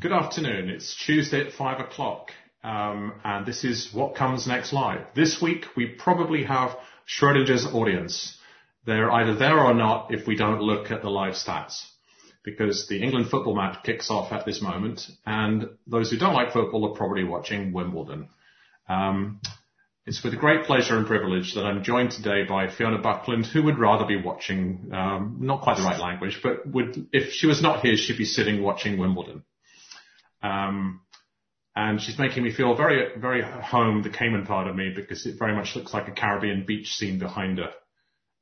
Good afternoon. It's Tuesday at five o'clock, um, and this is What Comes Next Live. This week we probably have Schrodinger's audience. They're either there or not if we don't look at the live stats, because the England football match kicks off at this moment, and those who don't like football are probably watching Wimbledon. Um, it's with great pleasure and privilege that I'm joined today by Fiona Buckland, who would rather be watching, um, not quite the right language, but would, if she was not here, she'd be sitting watching Wimbledon. Um, and she's making me feel very, very home, the Cayman part of me, because it very much looks like a Caribbean beach scene behind her.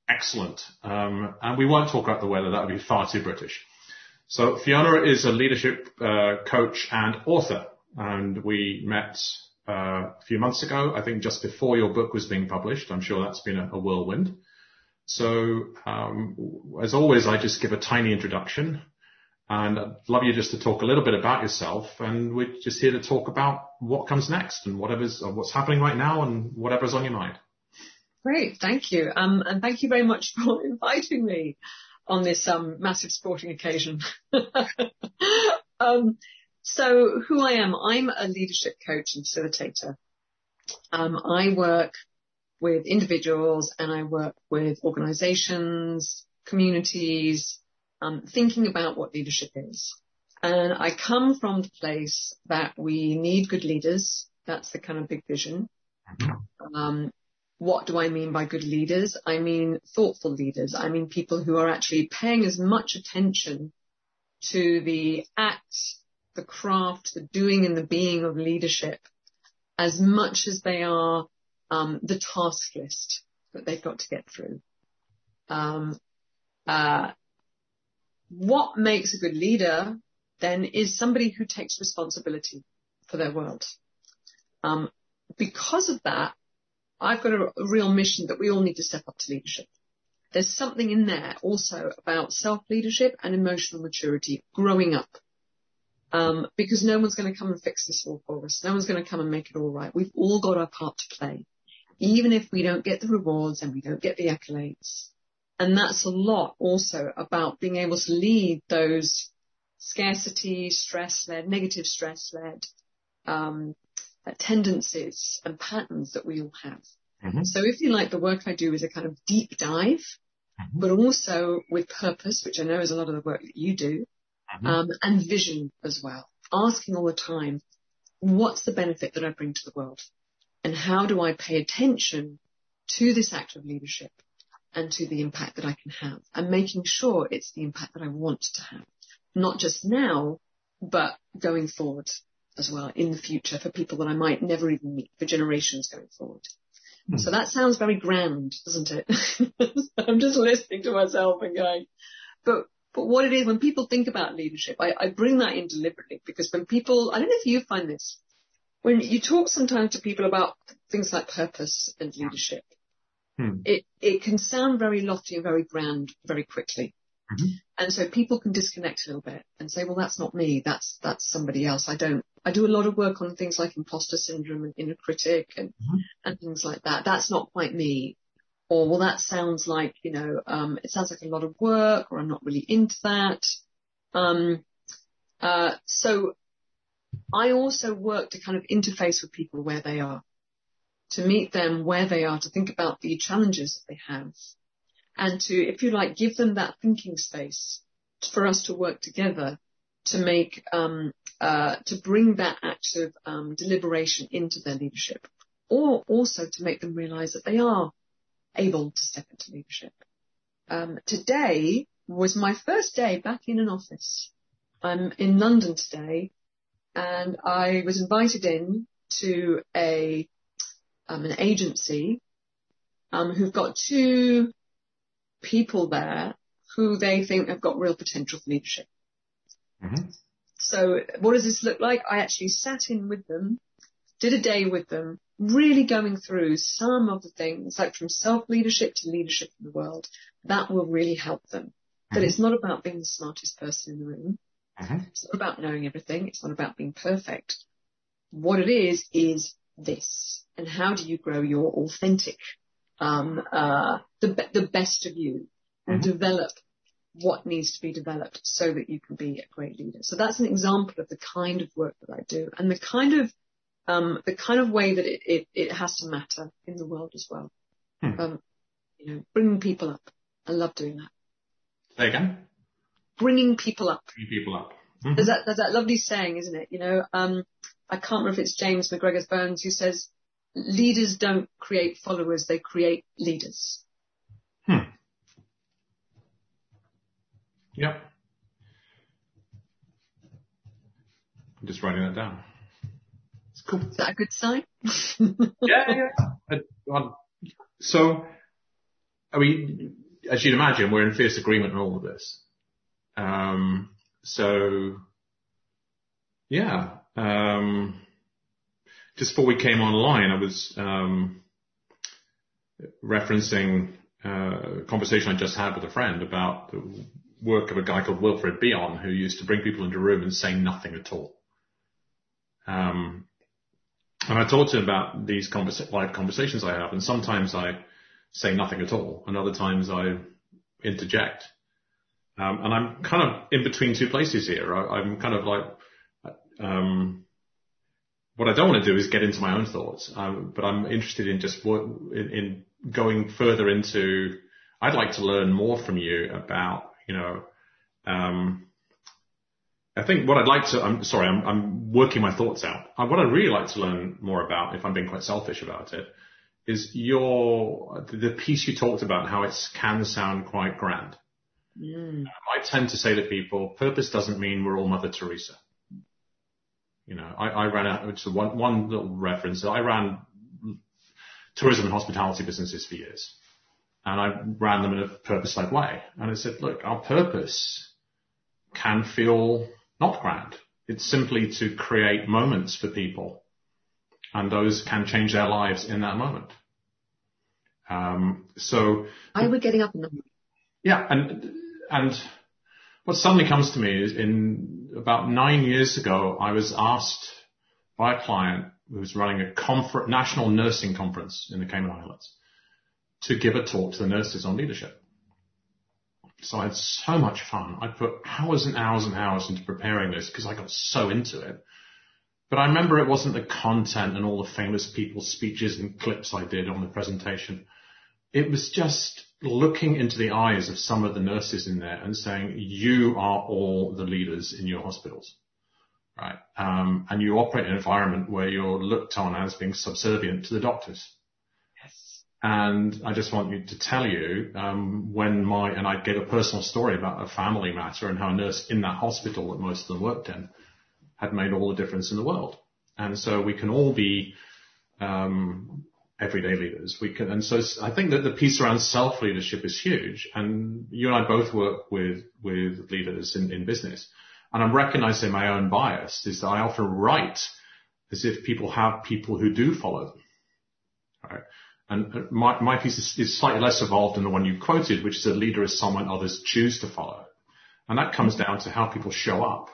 Excellent. Um, and we won't talk about the weather, that would be far too British. So Fiona is a leadership uh, coach and author, and we met uh, a few months ago, I think just before your book was being published. I'm sure that's been a, a whirlwind. So, um, as always, I just give a tiny introduction and I'd love you just to talk a little bit about yourself. And we're just here to talk about what comes next and whatever's, what's happening right now and whatever's on your mind. Great. Thank you. Um, and thank you very much for inviting me on this, um, massive sporting occasion. um, so who I am, I'm a leadership coach and facilitator. Um, I work with individuals and I work with organizations, communities, um, thinking about what leadership is. And I come from the place that we need good leaders. That's the kind of big vision. Um, what do I mean by good leaders? I mean thoughtful leaders. I mean people who are actually paying as much attention to the act, the craft, the doing and the being of leadership as much as they are um, the task list that they've got to get through. Um, uh, what makes a good leader then is somebody who takes responsibility for their world. Um, because of that, I've got a, a real mission that we all need to step up to leadership. There's something in there also about self-leadership and emotional maturity, growing up. Um, because no one's going to come and fix this all for us. No one's going to come and make it all right. We've all got our part to play. Even if we don't get the rewards and we don't get the accolades, and that's a lot also about being able to lead those scarcity, stress-led, negative stress-led um, tendencies and patterns that we all have. Mm-hmm. So if you like, the work I do is a kind of deep dive, mm-hmm. but also with purpose, which I know is a lot of the work that you do, mm-hmm. um, and vision as well. Asking all the time, what's the benefit that I bring to the world? And how do I pay attention to this act of leadership? And to the impact that I can have and making sure it's the impact that I want to have, not just now, but going forward as well in the future for people that I might never even meet for generations going forward. Mm. So that sounds very grand, doesn't it? I'm just listening to myself and going, but, but what it is when people think about leadership, I, I bring that in deliberately because when people, I don't know if you find this, when you talk sometimes to people about things like purpose and leadership, Hmm. It, it can sound very lofty and very grand very quickly. Mm-hmm. And so people can disconnect a little bit and say, well, that's not me. That's, that's somebody else. I don't, I do a lot of work on things like imposter syndrome and inner critic and, mm-hmm. and things like that. That's not quite me. Or, well, that sounds like, you know, um, it sounds like a lot of work or I'm not really into that. Um, uh, so I also work to kind of interface with people where they are to meet them where they are, to think about the challenges that they have, and to, if you like, give them that thinking space for us to work together to make, um, uh, to bring that act of um, deliberation into their leadership, or also to make them realise that they are able to step into leadership. Um, today was my first day back in an office. I'm in London today, and I was invited in to a um, an agency um, who've got two people there who they think have got real potential for leadership. Mm-hmm. So what does this look like? I actually sat in with them, did a day with them, really going through some of the things, like from self-leadership to leadership in the world, that will really help them. Mm-hmm. That it's not about being the smartest person in the room. Mm-hmm. It's not about knowing everything. It's not about being perfect. What it is, is this and how do you grow your authentic, um, uh, the, the best of you and mm-hmm. develop what needs to be developed so that you can be a great leader. So that's an example of the kind of work that I do and the kind of um, the kind of way that it, it, it, has to matter in the world as well. Hmm. Um, you know, bringing people up. I love doing that. Say again? Bringing people up. Bringing people up. Mm-hmm. There's that, there's that lovely saying, isn't it? You know, um, I can't remember if it's James MacGregor Burns who says, leaders don't create followers, they create leaders. Hmm. Yep. I'm just writing that down. It's cool. Is that a good sign? yeah, yeah. Uh, so, I mean, as you'd imagine, we're in fierce agreement on all of this. Um, so, yeah. Um, just before we came online, I was um, referencing uh, a conversation I just had with a friend about the work of a guy called Wilfred Bion, who used to bring people into a room and say nothing at all. Um, and I talked to him about these live conversations I have, and sometimes I say nothing at all, and other times I interject. Um, and I'm kind of in between two places here. I, am kind of like, um, what I don't want to do is get into my own thoughts, um, but I'm interested in just what, in, in, going further into. I'd like to learn more from you about, you know, um, I think what I'd like to, I'm sorry, I'm, I'm working my thoughts out. Uh, what I'd really like to learn more about, if I'm being quite selfish about it, is your, the piece you talked about, how it can sound quite grand. Mm. I tend to say to people, purpose doesn't mean we're all Mother Teresa. You know, I, I ran out, which is one, one little reference. I ran tourism and hospitality businesses for years. And I ran them in a purpose-led way. And I said, look, our purpose can feel not grand. It's simply to create moments for people. And those can change their lives in that moment. Um, so. Why are we getting up in the morning? Yeah. And, and what suddenly comes to me is in about nine years ago, I was asked by a client who was running a confer- national nursing conference in the Cayman Islands to give a talk to the nurses on leadership. So I had so much fun. I put hours and hours and hours into preparing this because I got so into it. But I remember it wasn't the content and all the famous people's speeches and clips I did on the presentation. It was just looking into the eyes of some of the nurses in there and saying, you are all the leaders in your hospitals, right? Um, and you operate in an environment where you're looked on as being subservient to the doctors. Yes. And I just want you to tell you, um, when my, and I gave a personal story about a family matter and how a nurse in that hospital that most of them worked in had made all the difference in the world. And so we can all be, um, everyday leaders. We can, and so I think that the piece around self leadership is huge. And you and I both work with, with leaders in, in business. And I'm recognizing my own bias is that I often write as if people have people who do follow them. Right? And uh, my, my piece is, is slightly less evolved than the one you quoted, which is a leader is someone others choose to follow. And that comes down to how people show up.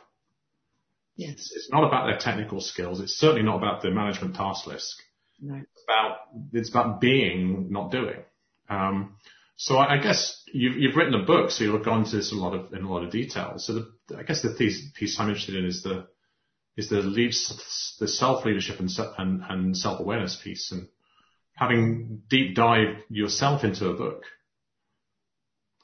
Yes. It's not about their technical skills. It's certainly not about the management task list. It's about, it's about being, not doing. Um, so I, I guess you've, you've written a book, so you'll go into this a lot of, in a lot of detail. So the, I guess the piece I'm interested in is the, is the lead, the self leadership and, and, and self awareness piece and having deep dive yourself into a book.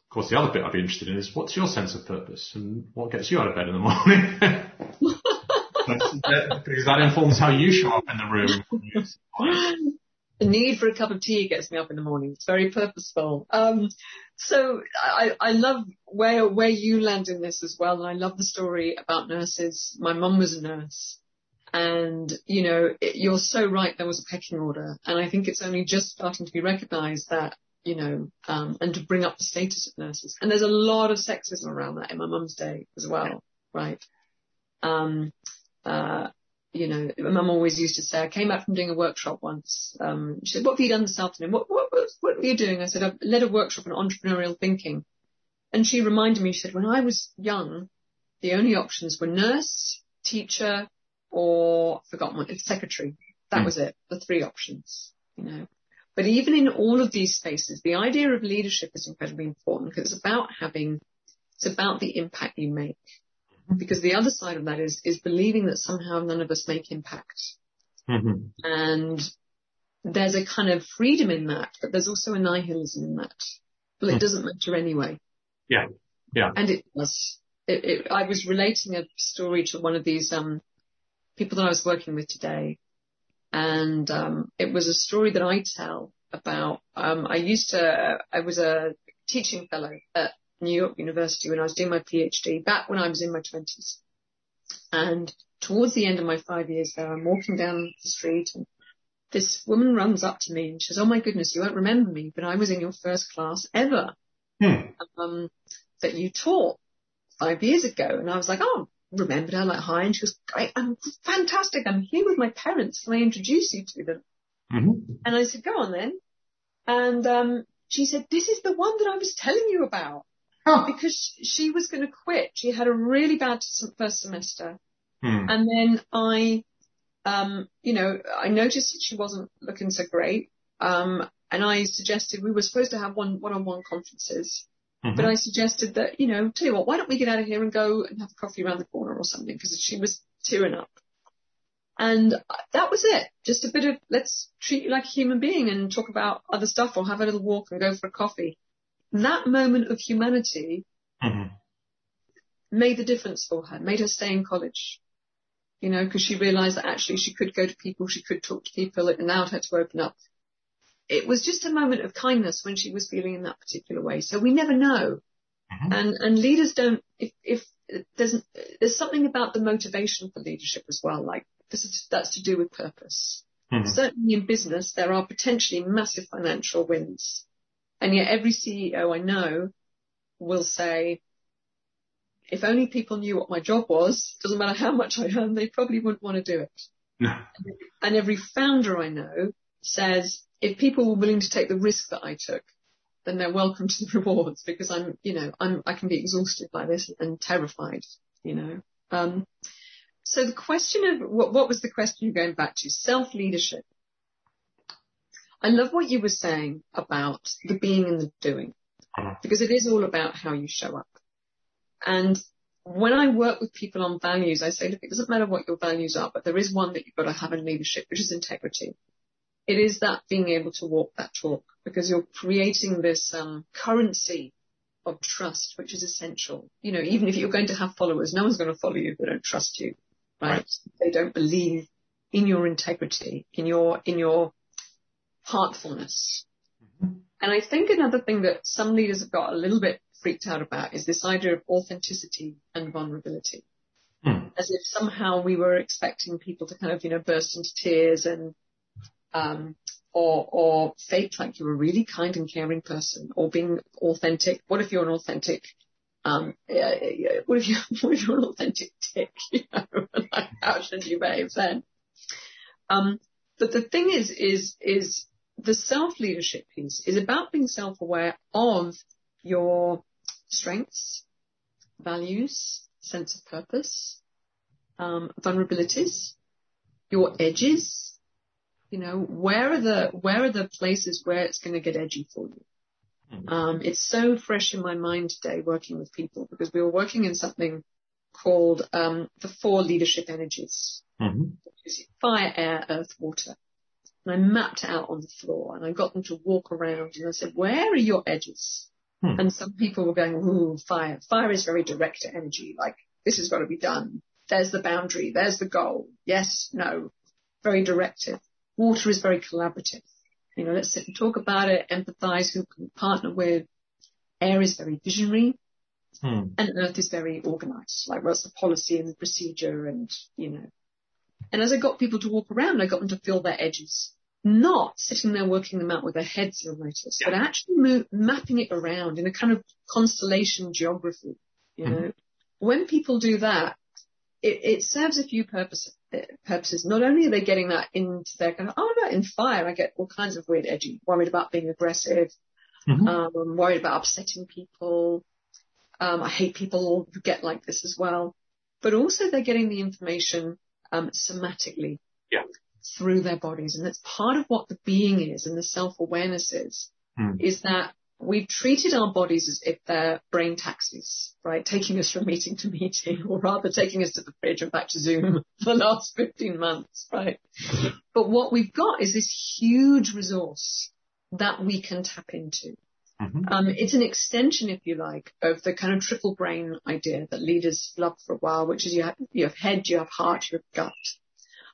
Of course, the other bit I'd be interested in is what's your sense of purpose and what gets you out of bed in the morning? because that informs how you show up in the room. the need for a cup of tea gets me up in the morning. It's very purposeful. Um, so I, I love where where you land in this as well, and I love the story about nurses. My mum was a nurse, and you know it, you're so right. There was a pecking order, and I think it's only just starting to be recognised that you know, um, and to bring up the status of nurses. And there's a lot of sexism around that in my mum's day as well, right? Um, uh, you know, my mum always used to say, I came back from doing a workshop once. Um, she said, what have you done this afternoon? What, what, what, what were you doing? I said, I've led a workshop on entrepreneurial thinking. And she reminded me, she said, when I was young, the only options were nurse, teacher, or forgotten one, secretary. That mm. was it, the three options, you know. But even in all of these spaces, the idea of leadership is incredibly important because it's about having It's about the impact you make. Because the other side of that is, is believing that somehow none of us make impact. Mm-hmm. And there's a kind of freedom in that, but there's also a nihilism in that. Well, it mm. doesn't matter anyway. Yeah. Yeah. And it does. It, it, I was relating a story to one of these, um, people that I was working with today. And, um, it was a story that I tell about, um, I used to, I was a teaching fellow at New York University when I was doing my PhD back when I was in my twenties. And towards the end of my five years there, I'm walking down the street and this woman runs up to me and she says, Oh my goodness, you won't remember me, but I was in your first class ever. Hmm. Um, that you taught five years ago. And I was like, Oh, remembered her like hi. And she was great. I'm fantastic. I'm here with my parents. Can I introduce you to them? Mm-hmm. And I said, go on then. And, um, she said, this is the one that I was telling you about. Oh. Because she was going to quit. She had a really bad first semester. Hmm. And then I um, you know, I noticed that she wasn't looking so great. Um, and I suggested we were supposed to have one one-on-one conferences, mm-hmm. but I suggested that, you know, tell you what, why don't we get out of here and go and have a coffee around the corner or something? Because she was tearing up. And that was it. Just a bit of let's treat you like a human being and talk about other stuff or have a little walk and go for a coffee. That moment of humanity mm-hmm. made the difference for her, made her stay in college you know, because she realized that actually she could go to people, she could talk to people, it allowed her to open up. It was just a moment of kindness when she was feeling in that particular way. So we never know. Mm-hmm. And, and leaders don't, if, if there's, there's something about the motivation for leadership as well, like this is, that's to do with purpose. Mm-hmm. Certainly in business, there are potentially massive financial wins. And yet every CEO I know will say, if only people knew what my job was, doesn't matter how much I earn, they probably wouldn't want to do it. No. And every founder I know says, if people were willing to take the risk that I took, then they're welcome to the rewards because I'm, you know, I'm, I can be exhausted by this and terrified, you know. Um, so the question of what, what was the question you're going back to? Self leadership. I love what you were saying about the being and the doing uh-huh. because it is all about how you show up. And when I work with people on values, I say, look, it doesn't matter what your values are, but there is one that you've got to have in leadership, which is integrity. It is that being able to walk that talk because you're creating this um, currency of trust, which is essential. You know, even if you're going to have followers, no one's going to follow you if they don't trust you, right? right. They don't believe in your integrity, in your in your heartfulness. Mm-hmm. And I think another thing that some leaders have got a little bit freaked out about is this idea of authenticity and vulnerability. Hmm. As if somehow we were expecting people to kind of, you know, burst into tears and, um, or, or fake like you're a really kind and caring person or being authentic. What if you're an authentic, um, what if you, what if you're an authentic tick, you know, like how should you behave then? Um, but the thing is, is, is the self-leadership piece is about being self-aware of your strengths, values, sense of purpose, um, vulnerabilities, your edges. You know, where are the where are the places where it's going to get edgy for you? Mm-hmm. Um, it's so fresh in my mind today working with people because we were working in something called um, the four leadership energies: mm-hmm. fire, air, earth, water. And I mapped out on the floor and I got them to walk around and I said, where are your edges? Hmm. And some people were going, ooh, fire. Fire is very direct energy. Like, this has got to be done. There's the boundary. There's the goal. Yes, no. Very directive. Water is very collaborative. You know, let's sit and talk about it, empathize, who can partner with. Air is very visionary. Hmm. And earth is very organized. Like, what's the policy and the procedure and, you know. And as I got people to walk around, I got them to feel their edges not sitting there working them out with their heads, you'll notice, yeah. but actually move, mapping it around in a kind of constellation geography. You mm-hmm. know, when people do that, it, it serves a few purposes. Purposes. Not only are they getting that into their kind of, oh, no, in fire, I get all kinds of weird edgy, worried about being aggressive, mm-hmm. um, worried about upsetting people. Um, I hate people who get like this as well. But also they're getting the information um, somatically. Yeah through their bodies. And that's part of what the being is and the self-awareness is, mm. is that we've treated our bodies as if they're brain taxis, right? Taking us from meeting to meeting, or rather taking us to the fridge and back to Zoom for the last 15 months, right? but what we've got is this huge resource that we can tap into. Mm-hmm. Um, it's an extension, if you like, of the kind of triple brain idea that leaders love for a while, which is you have, you have head, you have heart, you have gut.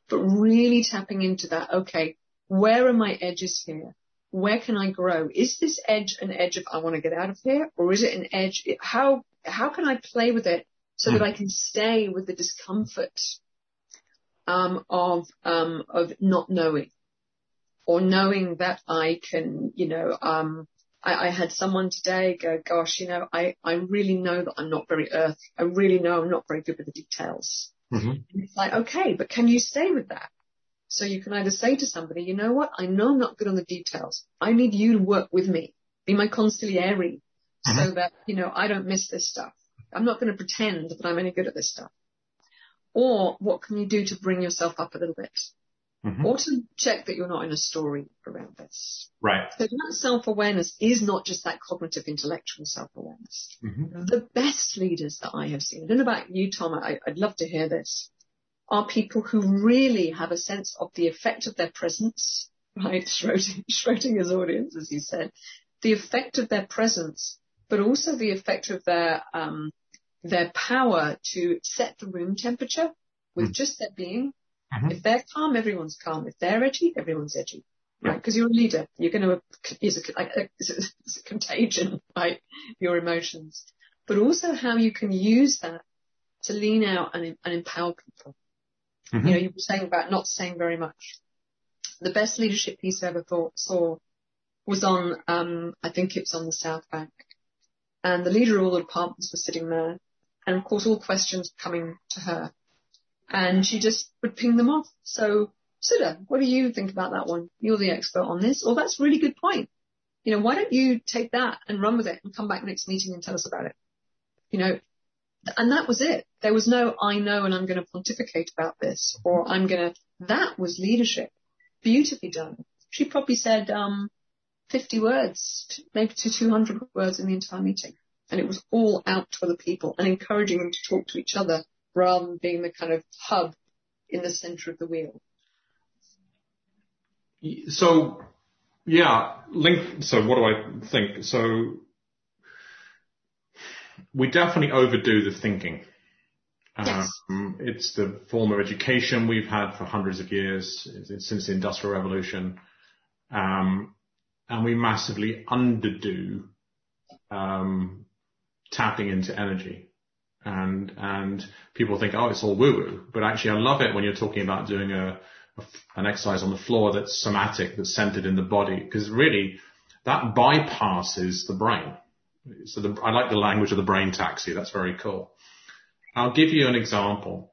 But really tapping into that, okay, where are my edges here? Where can I grow? Is this edge an edge of I want to get out of here? Or is it an edge? How, how can I play with it so that hmm. I can stay with the discomfort, um, of, um, of not knowing or knowing that I can, you know, um, I, I, had someone today go, gosh, you know, I, I really know that I'm not very earth. I really know I'm not very good with the details. Mm-hmm. It's like, okay, but can you stay with that? So you can either say to somebody, you know what, I know I'm not good on the details. I need you to work with me, be my consigliere mm-hmm. so that, you know, I don't miss this stuff. I'm not going to pretend that I'm any good at this stuff. Or what can you do to bring yourself up a little bit? Mm-hmm. Or to check that you're not in a story around this. Right. So that self-awareness is not just that cognitive intellectual self-awareness. Mm-hmm. The best leaders that I have seen, I don't know about you, Tom, I, I'd love to hear this, are people who really have a sense of the effect of their presence, right? Schrodinger's audience, as you said, the effect of their presence, but also the effect of their, um, their power to set the room temperature with mm. just their being Mm-hmm. If they're calm, everyone's calm. If they're edgy, everyone's edgy. Right? Because you're a leader. You're going to use a, a, a contagion, right? Your emotions. But also how you can use that to lean out and, and empower people. Mm-hmm. You know, you were saying about not saying very much. The best leadership piece I ever thought, saw was on, um, I think it was on the South Bank. And the leader of all the departments was sitting there. And of course, all questions coming to her and she just would ping them off. So, Sudha, what do you think about that one? You're the expert on this. Oh, that's a really good point. You know, why don't you take that and run with it and come back next meeting and tell us about it? You know, and that was it. There was no, I know and I'm going to pontificate about this or I'm going to, that was leadership. Beautifully done. She probably said, um, 50 words, maybe to 200 words in the entire meeting. And it was all out to other people and encouraging them to talk to each other rather than being the kind of hub in the center of the wheel. So, yeah, link. So what do I think? So we definitely overdo the thinking. Yes. Um, it's the form of education we've had for hundreds of years since the Industrial Revolution. Um, and we massively underdo um, tapping into energy and and people think, oh, it's all woo woo, but actually, I love it when you're talking about doing a, a an exercise on the floor that's somatic, that's centered in the body, because really that bypasses the brain. So the, I like the language of the brain taxi. That's very cool. I'll give you an example.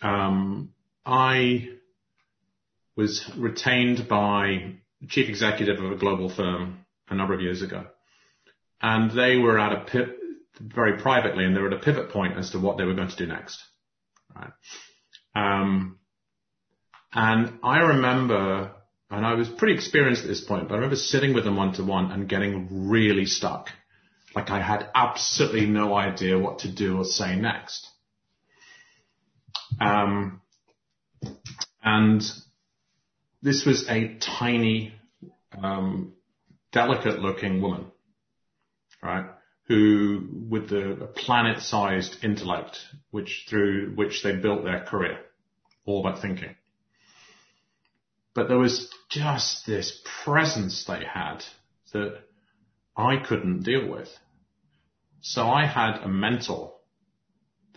Um, I was retained by chief executive of a global firm a number of years ago, and they were at a pit, very privately, and they were at a pivot point as to what they were going to do next. Right. Um, and I remember, and I was pretty experienced at this point, but I remember sitting with them one to one and getting really stuck. Like I had absolutely no idea what to do or say next. Um, and this was a tiny, um, delicate looking woman, right? Who, with the planet-sized intellect, which through which they built their career, all about thinking. But there was just this presence they had that I couldn't deal with. So I had a mentor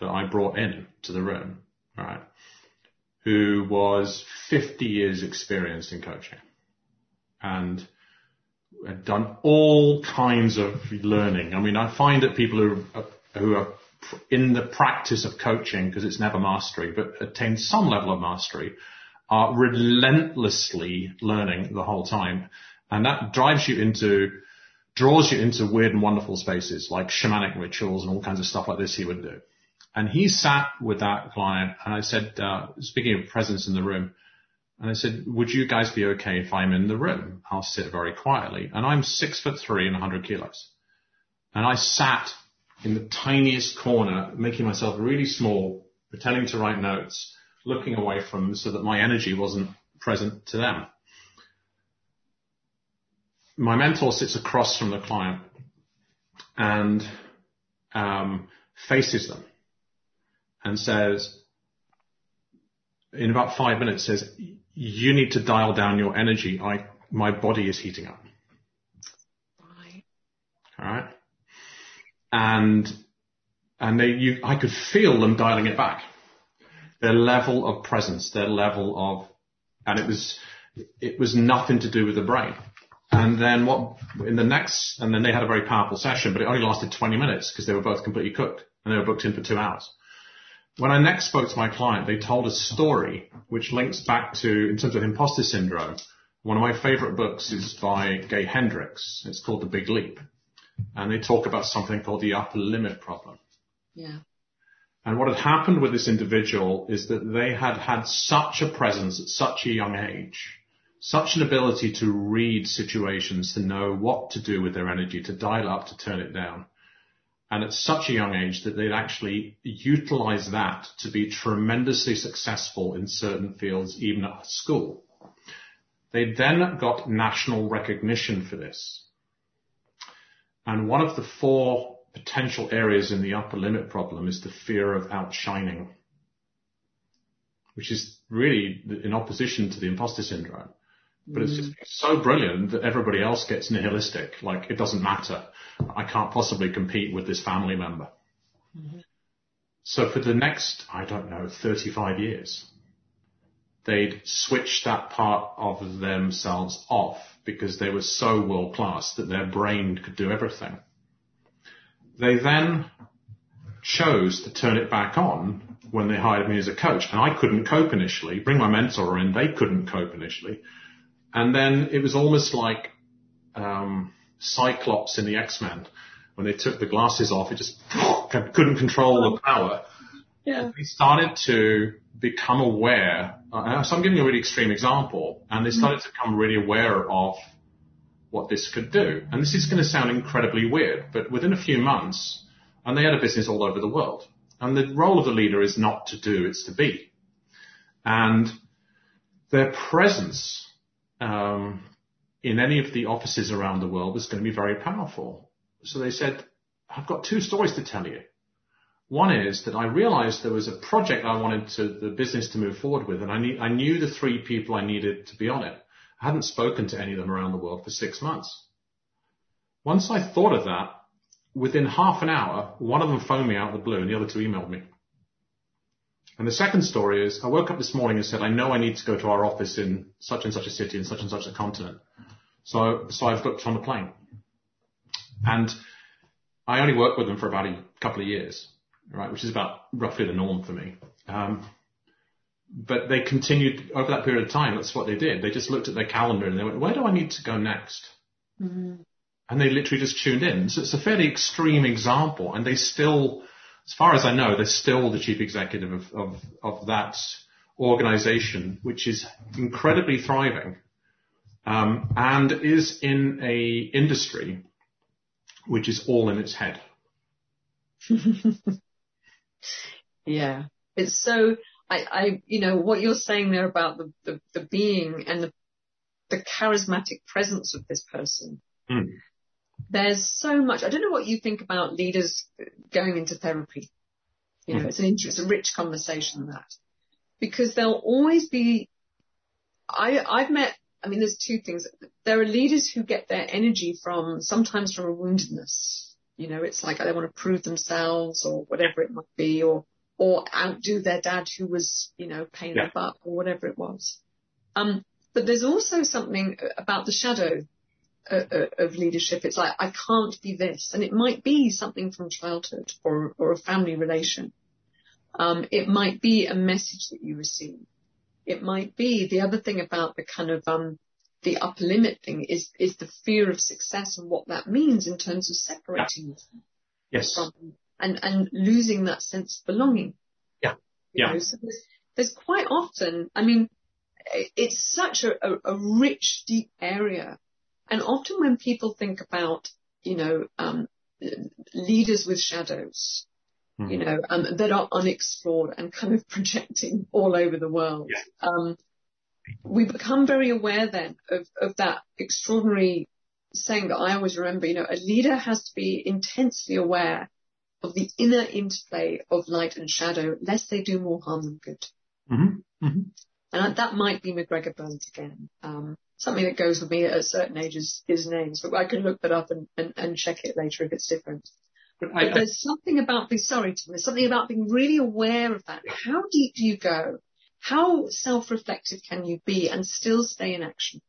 that I brought in to the room, right, who was 50 years experienced in coaching. And had done all kinds of learning. I mean, I find that people who are, who are in the practice of coaching, because it's never mastery, but attain some level of mastery, are relentlessly learning the whole time. And that drives you into, draws you into weird and wonderful spaces like shamanic rituals and all kinds of stuff like this he would do. And he sat with that client and I said, uh, speaking of presence in the room, And I said, would you guys be okay if I'm in the room? I'll sit very quietly. And I'm six foot three and 100 kilos. And I sat in the tiniest corner, making myself really small, pretending to write notes, looking away from them so that my energy wasn't present to them. My mentor sits across from the client and um, faces them and says, in about five minutes, says, you need to dial down your energy. I, my body is heating up. Right. All right. And, and they, you, I could feel them dialing it back. Their level of presence, their level of, and it was, it was nothing to do with the brain. And then what, in the next, and then they had a very powerful session, but it only lasted 20 minutes because they were both completely cooked and they were booked in for two hours. When I next spoke to my client, they told a story which links back to, in terms of imposter syndrome, one of my favorite books is by Gay Hendricks. It's called The Big Leap. And they talk about something called the upper limit problem. Yeah. And what had happened with this individual is that they had had such a presence at such a young age, such an ability to read situations, to know what to do with their energy, to dial up, to turn it down and at such a young age that they'd actually utilize that to be tremendously successful in certain fields, even at school. They then got national recognition for this. And one of the four potential areas in the upper limit problem is the fear of outshining, which is really in opposition to the imposter syndrome. But it's just so brilliant that everybody else gets nihilistic. Like it doesn't matter. I can't possibly compete with this family member. Mm-hmm. So for the next, I don't know, 35 years, they'd switch that part of themselves off because they were so world class that their brain could do everything. They then chose to turn it back on when they hired me as a coach and I couldn't cope initially. Bring my mentor in, they couldn't cope initially. And then it was almost like um, Cyclops in the X-Men when they took the glasses off. It just couldn't control the power. Yeah. They started to become aware. Uh, so I'm giving you a really extreme example, and they started to become really aware of what this could do. And this is going to sound incredibly weird, but within a few months, and they had a business all over the world. And the role of the leader is not to do, it's to be. And their presence um, in any of the offices around the world is going to be very powerful. So they said, I've got two stories to tell you. One is that I realized there was a project I wanted to, the business to move forward with, and I, I knew the three people I needed to be on it. I hadn't spoken to any of them around the world for six months. Once I thought of that, within half an hour, one of them phoned me out of the blue and the other two emailed me. And the second story is I woke up this morning and said, I know I need to go to our office in such and such a city in such and such a continent. So, so I've booked on a plane. And I only worked with them for about a couple of years, right, which is about roughly the norm for me. Um, but they continued over that period of time. That's what they did. They just looked at their calendar and they went, where do I need to go next? Mm-hmm. And they literally just tuned in. So it's a fairly extreme example and they still, as far as I know, they're still the chief executive of, of, of that organization, which is incredibly thriving, um, and is in a industry which is all in its head. yeah, it's so. I, I, you know, what you're saying there about the, the, the being and the, the charismatic presence of this person. Mm there's so much. I don't know what you think about leaders going into therapy. You know, mm. it's an interesting, a rich conversation that because there'll always be. I I've met. I mean, there's two things. There are leaders who get their energy from sometimes from a woundedness. You know, it's like they want to prove themselves or whatever it might be, or or outdo their dad who was, you know, paying yeah. their butt or whatever it was. Um, but there's also something about the shadow of leadership. It's like, I can't be this. And it might be something from childhood or, or a family relation. Um, it might be a message that you receive. It might be the other thing about the kind of, um, the upper limit thing is, is the fear of success and what that means in terms of separating yes. from and, and losing that sense of belonging. Yeah. Yeah. Know? So there's, there's quite often, I mean, it's such a, a, a, rich, deep area. And often when people think about, you know, um, leaders with shadows, mm-hmm. you know, um, that are unexplored and kind of projecting all over the world, yeah. um, we become very aware then of, of that extraordinary saying that I always remember, you know, a leader has to be intensely aware of the inner interplay of light and shadow, lest they do more harm than good. Mm-hmm. Mm-hmm. And that might be MacGregor Burns again. Um, something that goes with me at a certain age is, is names, but I can look that up and, and, and check it later if it's different. But, I, but there's something about being, sorry, Tom, there's something about being really aware of that. How deep do you go? How self-reflective can you be and still stay in action?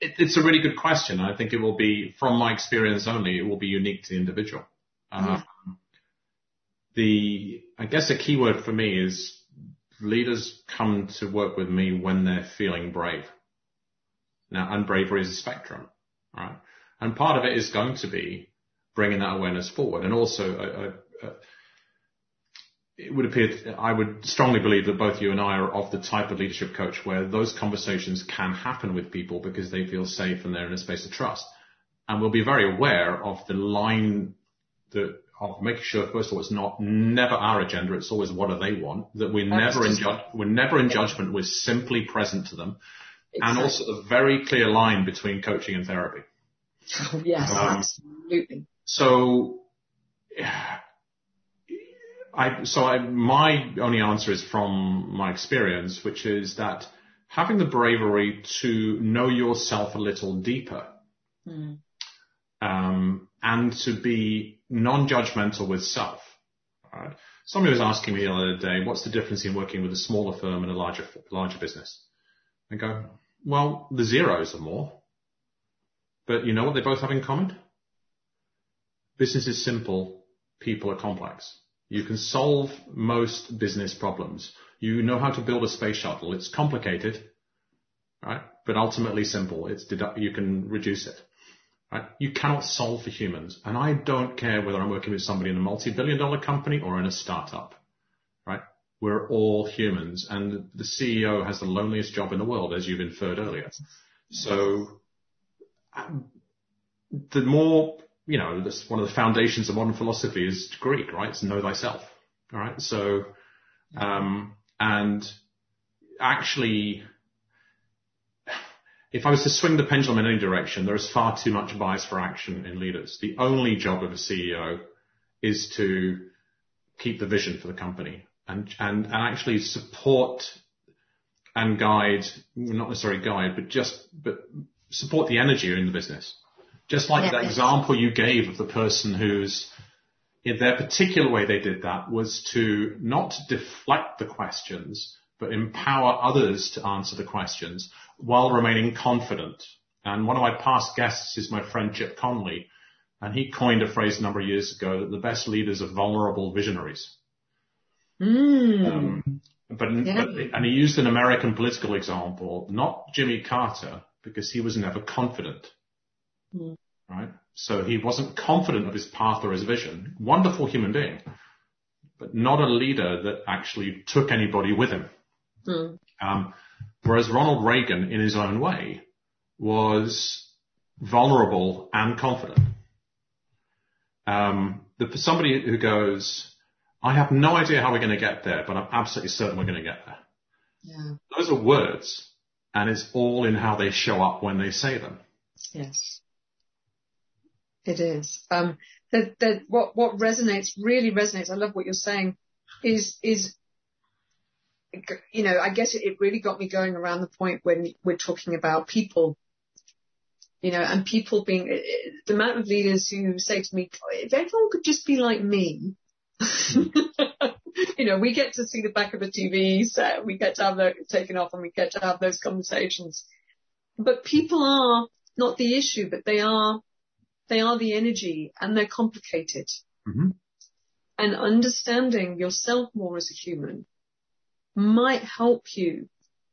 it, it's a really good question. I think it will be, from my experience only, it will be unique to the individual. Um, the, I guess a key word for me is leaders come to work with me when they're feeling brave. Now, and bravery is a spectrum, right? And part of it is going to be bringing that awareness forward. And also, a, a uh, it would appear, I would strongly believe that both you and I are of the type of leadership coach where those conversations can happen with people because they feel safe and they're in a space of trust. And we'll be very aware of the line that of making sure, first of all, it's not never our agenda. It's always what do they want. That we're never in ju- we're never in judgment. We're simply present to them, exactly. and also the very clear line between coaching and therapy. Oh, yes, um, absolutely. So I, so I, my only answer is from my experience, which is that having the bravery to know yourself a little deeper, mm. Um, and to be non-judgmental with self. Right? Somebody was asking me the other day, what's the difference in working with a smaller firm and a larger, larger business? I go, well, the zeros are more, but you know what they both have in common? Business is simple, people are complex. You can solve most business problems. You know how to build a space shuttle. It's complicated, right? But ultimately simple. It's dedu- you can reduce it. Right? You cannot solve for humans. And I don't care whether I'm working with somebody in a multi-billion dollar company or in a startup, right? We're all humans and the CEO has the loneliest job in the world, as you've inferred earlier. So um, the more you know, that's one of the foundations of modern philosophy is Greek, right? It's know thyself. All right. So, um, and actually, if I was to swing the pendulum in any direction, there is far too much bias for action in leaders. The only job of a CEO is to keep the vision for the company and, and, and actually support and guide, not necessarily guide, but just, but support the energy in the business. Just like yeah. that example you gave of the person who's, in their particular way they did that was to not deflect the questions, but empower others to answer the questions while remaining confident. And one of my past guests is my friend Chip Conley, and he coined a phrase a number of years ago that the best leaders are vulnerable visionaries. Mm. Um, but, yeah. but, and he used an American political example, not Jimmy Carter, because he was never confident. Mm. Right? So he wasn't confident of his path or his vision. Wonderful human being, but not a leader that actually took anybody with him. Mm. Um, whereas Ronald Reagan, in his own way, was vulnerable and confident. Um, the, somebody who goes, I have no idea how we're going to get there, but I'm absolutely certain we're going to get there. Yeah. Those are words, and it's all in how they show up when they say them. Yes. It is. Um, that, that what, what resonates, really resonates, I love what you're saying, is, is, you know, I guess it, really got me going around the point when we're talking about people, you know, and people being, the amount of leaders who say to me, if everyone could just be like me, you know, we get to see the back of the TV set, we get to have that taken off and we get to have those conversations. But people are not the issue, but they are they are the energy and they're complicated. Mm-hmm. And understanding yourself more as a human might help you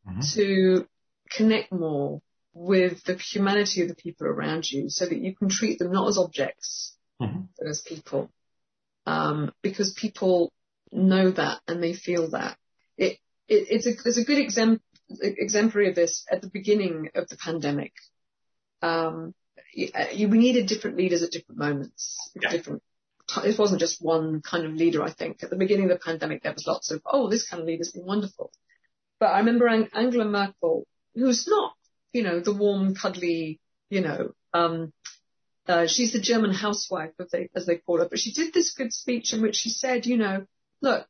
mm-hmm. to connect more with the humanity of the people around you so that you can treat them not as objects, mm-hmm. but as people. Um, because people know that and they feel that. It, it, it's a, there's a good exam, exemplary of this at the beginning of the pandemic. Um, you, we needed different leaders at different moments, yeah. different it wasn't just one kind of leader, I think. At the beginning of the pandemic, there was lots of, oh, this kind of leader's been wonderful. But I remember Angela Merkel, who's not, you know, the warm, cuddly, you know, um, uh, she's the German housewife, as they, as they call her, but she did this good speech in which she said, you know, look,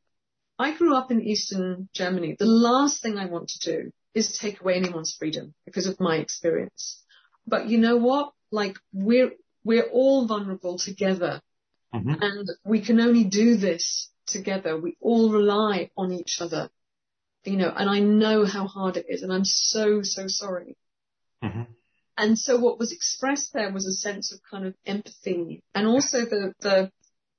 I grew up in Eastern Germany. The last thing I want to do is take away anyone's freedom because of my experience. But you know what? Like we're, we're all vulnerable together Mm-hmm. And we can only do this together. We all rely on each other, you know, and I know how hard it is and I'm so, so sorry. Mm-hmm. And so what was expressed there was a sense of kind of empathy and also the, the,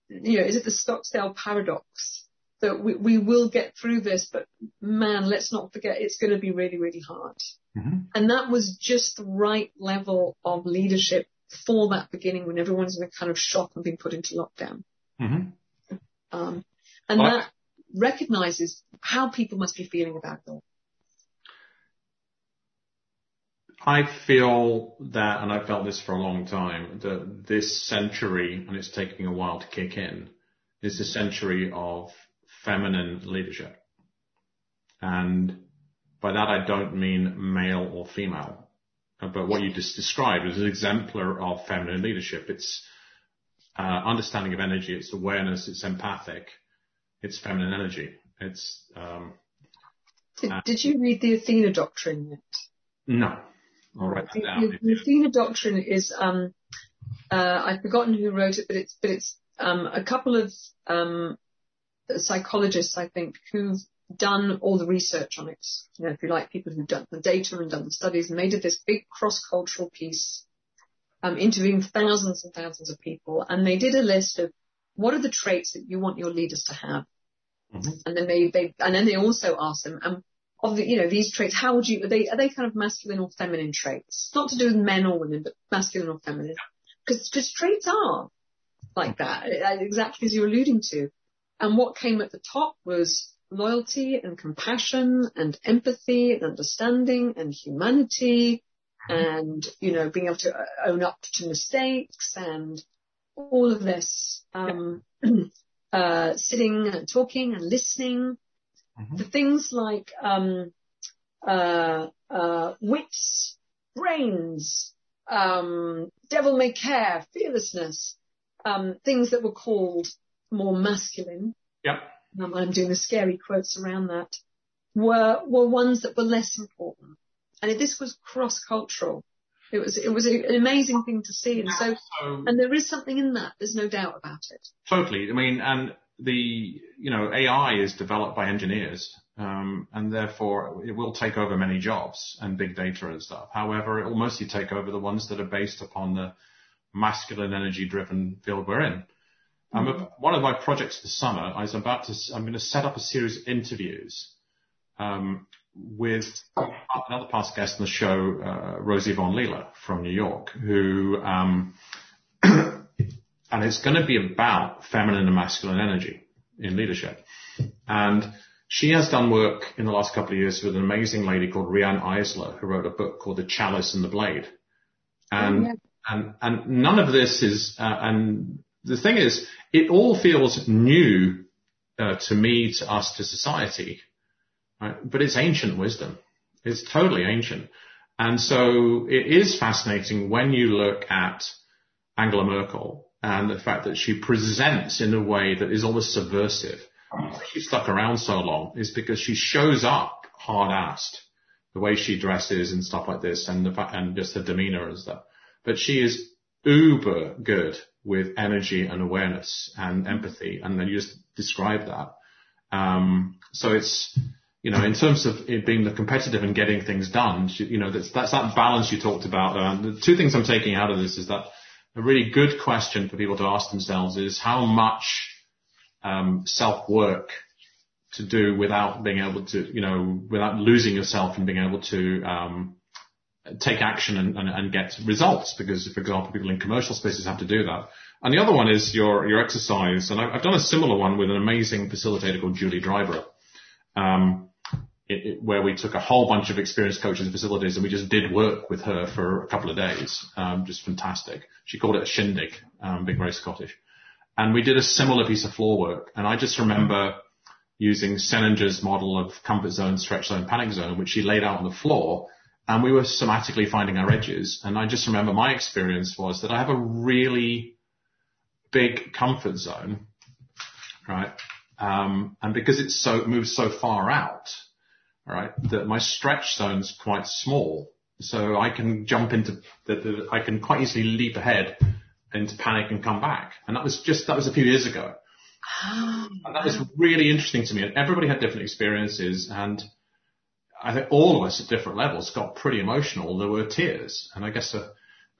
you know, is it the Stockdale paradox that we, we will get through this, but man, let's not forget it's going to be really, really hard. Mm-hmm. And that was just the right level of leadership for that beginning when everyone's in a kind of shock and being put into lockdown. Mm-hmm. Um, and that recognizes how people must be feeling about it all. I feel that, and I've felt this for a long time, that this century, and it's taking a while to kick in, is the century of feminine leadership. And by that I don't mean male or female. But what you just described is an exemplar of feminine leadership. It's uh, understanding of energy, it's awareness, it's empathic, it's feminine energy. It's um, did, uh, did, you read the Athena Doctrine yet? No. I'll write that down. The, the Athena Doctrine is um, uh, I've forgotten who wrote it, but it's but it's um, a couple of um, psychologists I think who've done all the research on it. You know, if you like, people who've done the data and done the studies, and they did this big cross-cultural piece, um, interviewing thousands and thousands of people, and they did a list of what are the traits that you want your leaders to have, mm-hmm. and then they, they, and then they also asked them, um, of the, you know, these traits, how would you, are they, are they kind of masculine or feminine traits? Not to do with men or women, but masculine or feminine. Because, because traits are like that, exactly as you're alluding to. And what came at the top was loyalty and compassion and empathy and understanding and humanity and, you know, being able to own up to mistakes and all of this, um, uh, sitting and talking and listening. Mm-hmm. The things like, um, uh, uh, wits, brains, um, devil may care, fearlessness, um, things that were called more masculine. Yep um, I'm doing the scary quotes around that, were, were ones that were less important. And this was cross-cultural. It was, it was an amazing thing to see. And so, so, and there is something in that. There's no doubt about it. Totally. I mean, and the, you know, AI is developed by engineers. Um, and therefore it will take over many jobs and big data and stuff. However, it will mostly take over the ones that are based upon the masculine energy driven field we're in. I'm a, one of my projects this summer. I was about to. I'm going to set up a series of interviews um, with another past guest on the show, uh, Rosie von Leela from New York, who um, and it's going to be about feminine and masculine energy in leadership. And she has done work in the last couple of years with an amazing lady called Riane Eisler, who wrote a book called The Chalice and the Blade. And oh, yeah. and and none of this is uh, and the thing is, it all feels new uh, to me, to us, to society, right? but it's ancient wisdom. It's totally ancient. And so it is fascinating when you look at Angela Merkel and the fact that she presents in a way that is almost subversive. She stuck around so long is because she shows up hard-assed, the way she dresses and stuff like this, and the fact, and just her demeanor and stuff. But she is uber good with energy and awareness and empathy, and then you just describe that. Um, so it's, you know, in terms of it being the competitive and getting things done, you know, that's, that's that balance you talked about. Uh, the two things I'm taking out of this is that a really good question for people to ask themselves is how much um, self work to do without being able to, you know, without losing yourself and being able to um, take action and, and, and, get results because, for example, people in commercial spaces have to do that. And the other one is your, your exercise. And I've done a similar one with an amazing facilitator called Julie Dryburgh. Um, it, it, where we took a whole bunch of experienced coaches and facilities and we just did work with her for a couple of days. Um, just fantastic. She called it a shindig, um, being very Scottish. And we did a similar piece of floor work. And I just remember using Senninger's model of comfort zone, stretch zone, panic zone, which she laid out on the floor. And we were somatically finding our edges. And I just remember my experience was that I have a really big comfort zone, right? Um, and because it's so, it moves so far out, right, that my stretch zone's quite small. So I can jump into the, the, I can quite easily leap ahead into panic and come back. And that was just, that was a few years ago. and that was really interesting to me. And everybody had different experiences and I think all of us at different levels got pretty emotional. There were tears and I guess uh,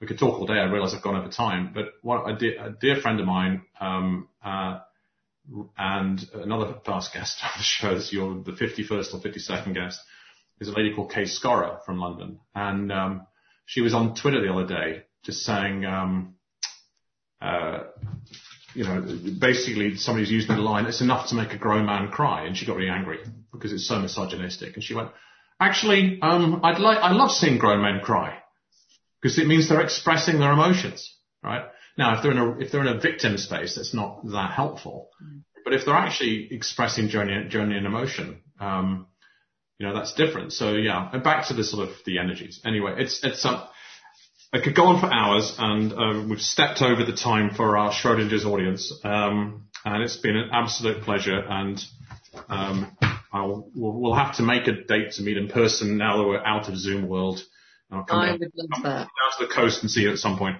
we could talk all day. I realize I've gone over time, but what a dear, a dear friend of mine, um, uh, and another past guest on the show, you're the 51st or 52nd guest, is a lady called Kay Scorah from London. And, um, she was on Twitter the other day just saying, um, uh, you know, basically somebody's using the line, it's enough to make a grown man cry. And she got really angry because it's so misogynistic. And she went, actually, um, I'd like, I love seeing grown men cry because it means they're expressing their emotions, right? Now, if they're in a, if they're in a victim space, that's not that helpful. Mm. But if they're actually expressing genuine, genuine emotion, um, you know, that's different. So yeah, and back to the sort of the energies. Anyway, it's, it's, um, I could go on for hours and uh, we've stepped over the time for our Schrodinger's audience. Um, and it's been an absolute pleasure and, um, I'll, we'll, we'll, have to make a date to meet in person now that we're out of Zoom world. I'll come I down, would love that. down to the coast and see you at some point.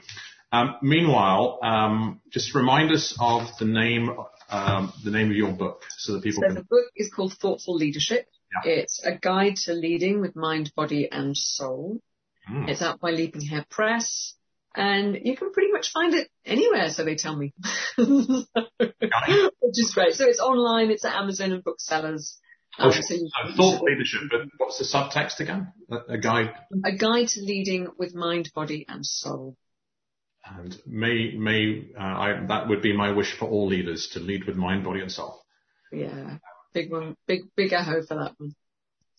Um, meanwhile, um, just remind us of the name, um, the name of your book so that people so can. the book is called Thoughtful Leadership. Yeah. It's a guide to leading with mind, body and soul. Mm. It's out by Leaping Hare Press and you can pretty much find it anywhere, so they tell me. Which is great. So it's online, it's at Amazon and booksellers. Um, so, thought leadership, but what's the subtext again? A, a guide? A guide to leading with mind, body and soul. And may, may, uh, I, that would be my wish for all leaders to lead with mind, body and soul. Yeah. Big one, big, big echo for that one.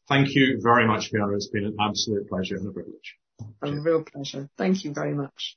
Thank you very much, Fiona. It's been an absolute pleasure and a privilege. A real pleasure. Thank you very much.